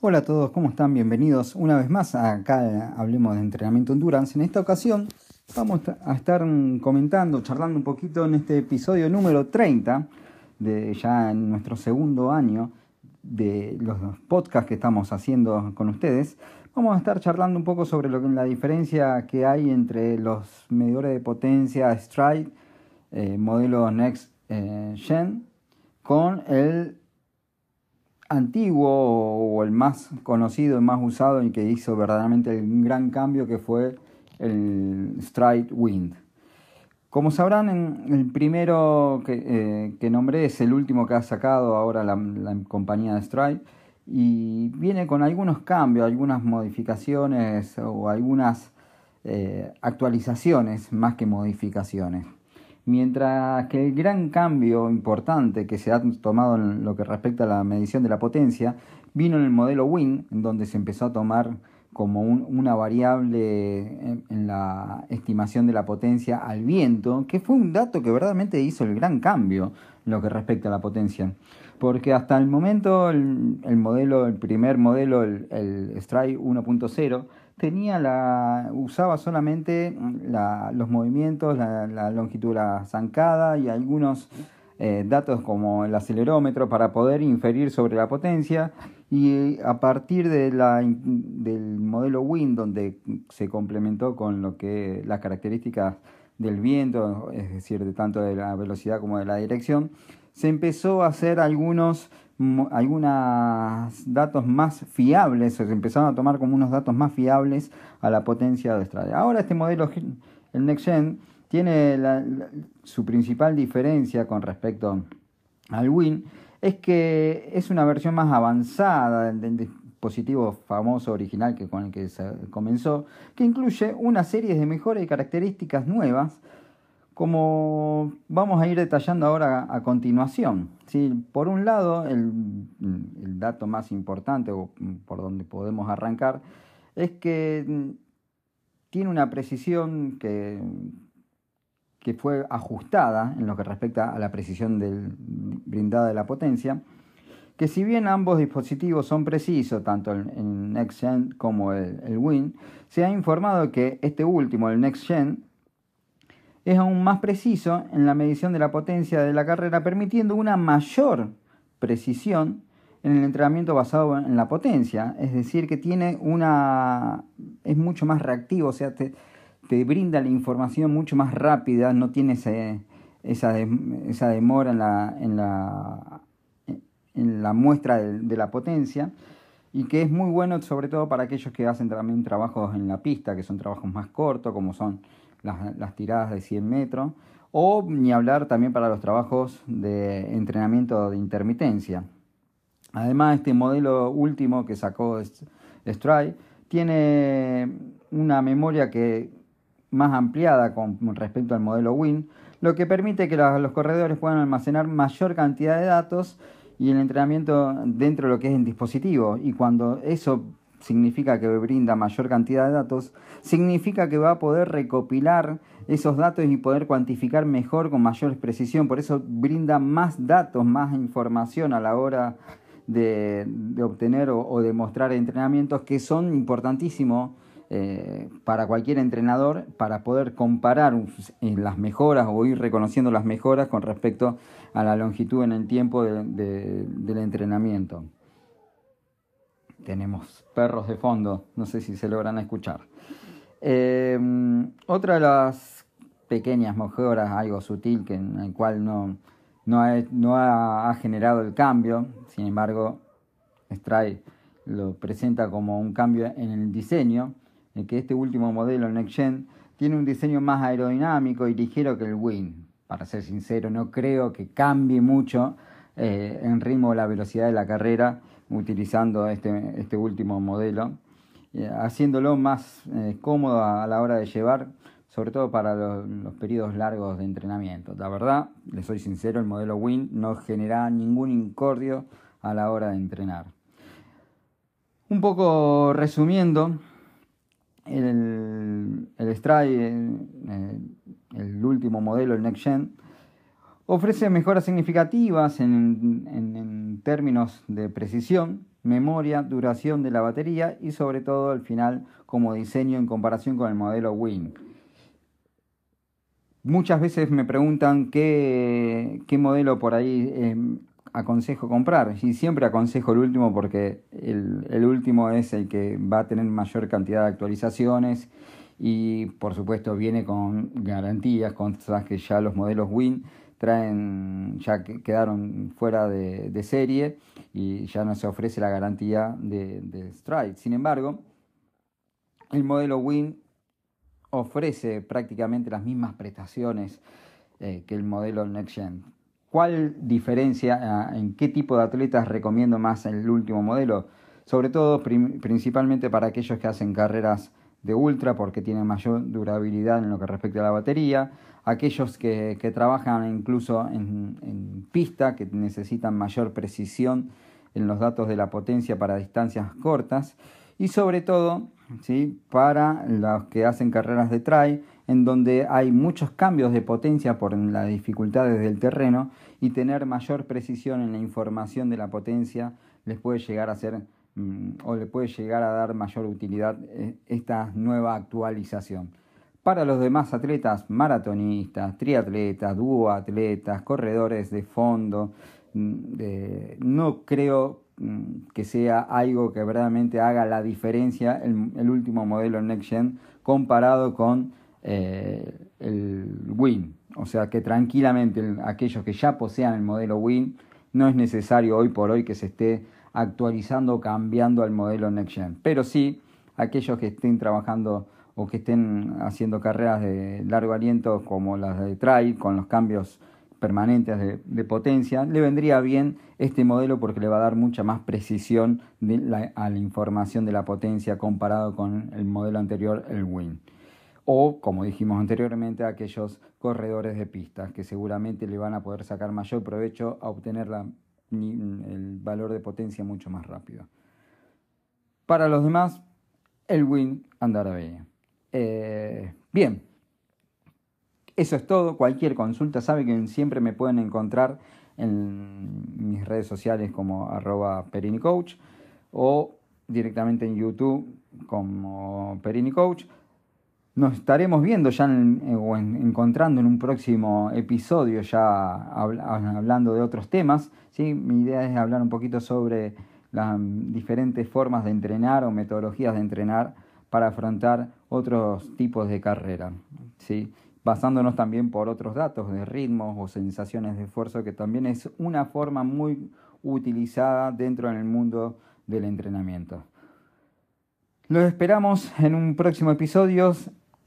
Hola a todos, ¿cómo están? Bienvenidos una vez más acá Hablemos de Entrenamiento Endurance. En esta ocasión vamos a estar comentando, charlando un poquito en este episodio número 30, de ya en nuestro segundo año de los podcasts que estamos haciendo con ustedes. Vamos a estar charlando un poco sobre lo que, la diferencia que hay entre los medidores de potencia Stride, eh, modelo Next eh, Gen, con el antiguo o el más conocido, el más usado y que hizo verdaderamente un gran cambio que fue el Stride Wind. Como sabrán, el primero que, eh, nombré es el último que ha sacado ahora la, compañía de Stride y viene con algunos cambios, algunas modificaciones o algunas eh, actualizaciones más que modificaciones. Mientras que el gran cambio importante que se ha tomado en lo que respecta a la medición de la potencia vino en el modelo WIN, en donde se empezó a tomar como una variable en, la estimación de la potencia al viento, que fue un dato que verdaderamente hizo el gran cambio lo que respecta a la potencia. Porque hasta el momento el, modelo, el primer modelo, el, el Strike 1.0, tenía la, usaba solamente los movimientos, la, longitud la zancada y algunos eh, datos como el acelerómetro para poder inferir sobre la potencia y a partir de la, del modelo WIN donde se complementó con lo que las características del viento, es decir, de tanto de la velocidad como de la dirección, se empezó a hacer algunos algunos datos más fiables, se empezaron a tomar como unos datos más fiables a la potencia de Strade. Ahora este modelo, el Next Gen, tiene su principal diferencia con respecto al Win, es que es una versión más avanzada del dispositivo famoso original que con el que se comenzó, que incluye una serie de mejoras y características nuevas como vamos a ir detallando ahora a, continuación. ¿sí? Por un lado, el, dato más importante, o por donde podemos arrancar, es que tiene una precisión que, que fue ajustada en lo que respecta a la precisión del, brindada de la potencia, que si bien ambos dispositivos son precisos, tanto el, NextGen como el, Win, se ha informado que este último, el NextGen, es aún más preciso en la medición de la potencia de la carrera, permitiendo una mayor precisión en el entrenamiento basado en la potencia, es decir, que tiene una es mucho más reactivo, o sea, brinda la información mucho más rápida, no tiene esa, esa demora en la, en la, en la muestra de, la potencia y que es muy bueno sobre todo para aquellos que hacen también trabajos en la pista, que son trabajos más cortos, como son las, tiradas de 100 metros, o ni hablar también para los trabajos de entrenamiento de intermitencia. Además, este modelo último que sacó Stride tiene una memoria que más ampliada con respecto al modelo Win, lo que permite que los corredores puedan almacenar mayor cantidad de datos y el entrenamiento dentro de lo que es el dispositivo. Y cuando eso significa que brinda mayor cantidad de datos, significa que va a poder recopilar esos datos y poder cuantificar mejor con mayor precisión. Por eso brinda más datos, más información a la hora de, obtener o, de mostrar entrenamientos que son importantísimos eh, para cualquier entrenador para poder comparar las mejoras o ir reconociendo las mejoras con respecto a la longitud en el tiempo del entrenamiento. Tenemos perros de fondo, no sé si se logran escuchar. Em, otra de las pequeñas mejoras, algo sutil, que en el cual no, no, ha, generado el cambio, sin embargo, Stride lo presenta como un cambio en el diseño, que este último modelo, el Next Gen, tiene un diseño más aerodinámico y ligero que el Win. Para ser sincero, no creo que cambie mucho eh, en ritmo la velocidad de la carrera utilizando este, este último modelo, eh, haciéndolo más eh, cómodo a, la hora de llevar, sobre todo para los, periodos largos de entrenamiento. La verdad, le soy sincero, el modelo Win no genera ningún incordio a la hora de entrenar. Un poco resumiendo, el, el Stride el último modelo, el Next Gen, ofrece mejoras significativas en, términos de precisión, memoria, duración de la batería y sobre todo al final como diseño en comparación con el modelo Win. Muchas veces me preguntan qué, modelo por ahí eh, aconsejo comprar y siempre aconsejo el último porque el, el, último es el que va a tener mayor cantidad de actualizaciones y por supuesto viene con garantías, cosas que ya los modelos Win traen, ya quedaron fuera de, de, serie y ya no se ofrece la garantía de, de Stride. Sin embargo, el modelo Win ofrece prácticamente las mismas prestaciones eh, que el modelo Next Gen. ¿Cuál diferencia, ah, en qué tipo de atletas recomiendo más el último modelo? Sobre todo, principalmente para aquellos que hacen carreras de ultra porque tienen mayor durabilidad en lo que respecta a la batería, aquellos que, trabajan incluso en, en, pista, que necesitan mayor precisión en los datos de la potencia para distancias cortas y sobre todo ¿sí? para los que hacen carreras de try, en donde hay muchos cambios de potencia por las dificultades del terreno y tener mayor precisión en la información de la potencia les puede llegar a ser mm, o le puede llegar a dar mayor utilidad eh, esta nueva actualización. Para los demás atletas, maratonistas, triatletas, duoatletas, corredores de fondo, mm, no creo que sea algo que verdaderamente haga la diferencia el, último modelo Next Gen comparado con eh, el Win. O sea que tranquilamente aquellos que ya posean el modelo Win, no es necesario hoy por hoy que se esté actualizando o cambiando al modelo Next Gen. Pero sí, aquellos que estén trabajando o que estén haciendo carreras de largo aliento como las de trail con los cambios permanentes de, potencia, le vendría bien este modelo porque le va a dar mucha más precisión a la información de la potencia comparado con el modelo anterior, el WIN. O, como dijimos anteriormente, aquellos corredores de pistas que seguramente le van a poder sacar mayor provecho a obtener el valor de potencia mucho más rápido. Para los demás, el WIN andará bien. Eh, bien, eso es todo. Cualquier consulta sabe que siempre me pueden encontrar en mis redes sociales como arroba perinicoach o directamente en YouTube como perinicoach. Nos estaremos viendo ya o encontrando en un próximo episodio ya hablando de otros temas. ¿sí? Mi idea es hablar un poquito sobre las diferentes formas de entrenar o metodologías de entrenar para afrontar otros tipos de carrera. ¿sí? Basándonos también por otros datos de ritmos o sensaciones de esfuerzo, que también es una forma muy utilizada dentro del mundo del entrenamiento. Los esperamos en un próximo episodio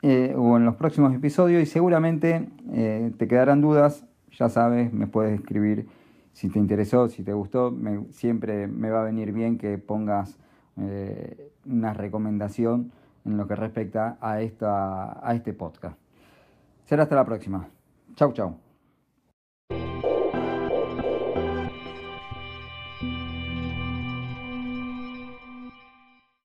eh, o en los próximos episodios y seguramente eh, te quedarán dudas. Ya sabes, me puedes escribir si te interesó, si te gustó. siempre me va a venir bien que pongas eh, una recomendación en lo que respecta a, esta, a este podcast. Será hasta la próxima. Chau, chau.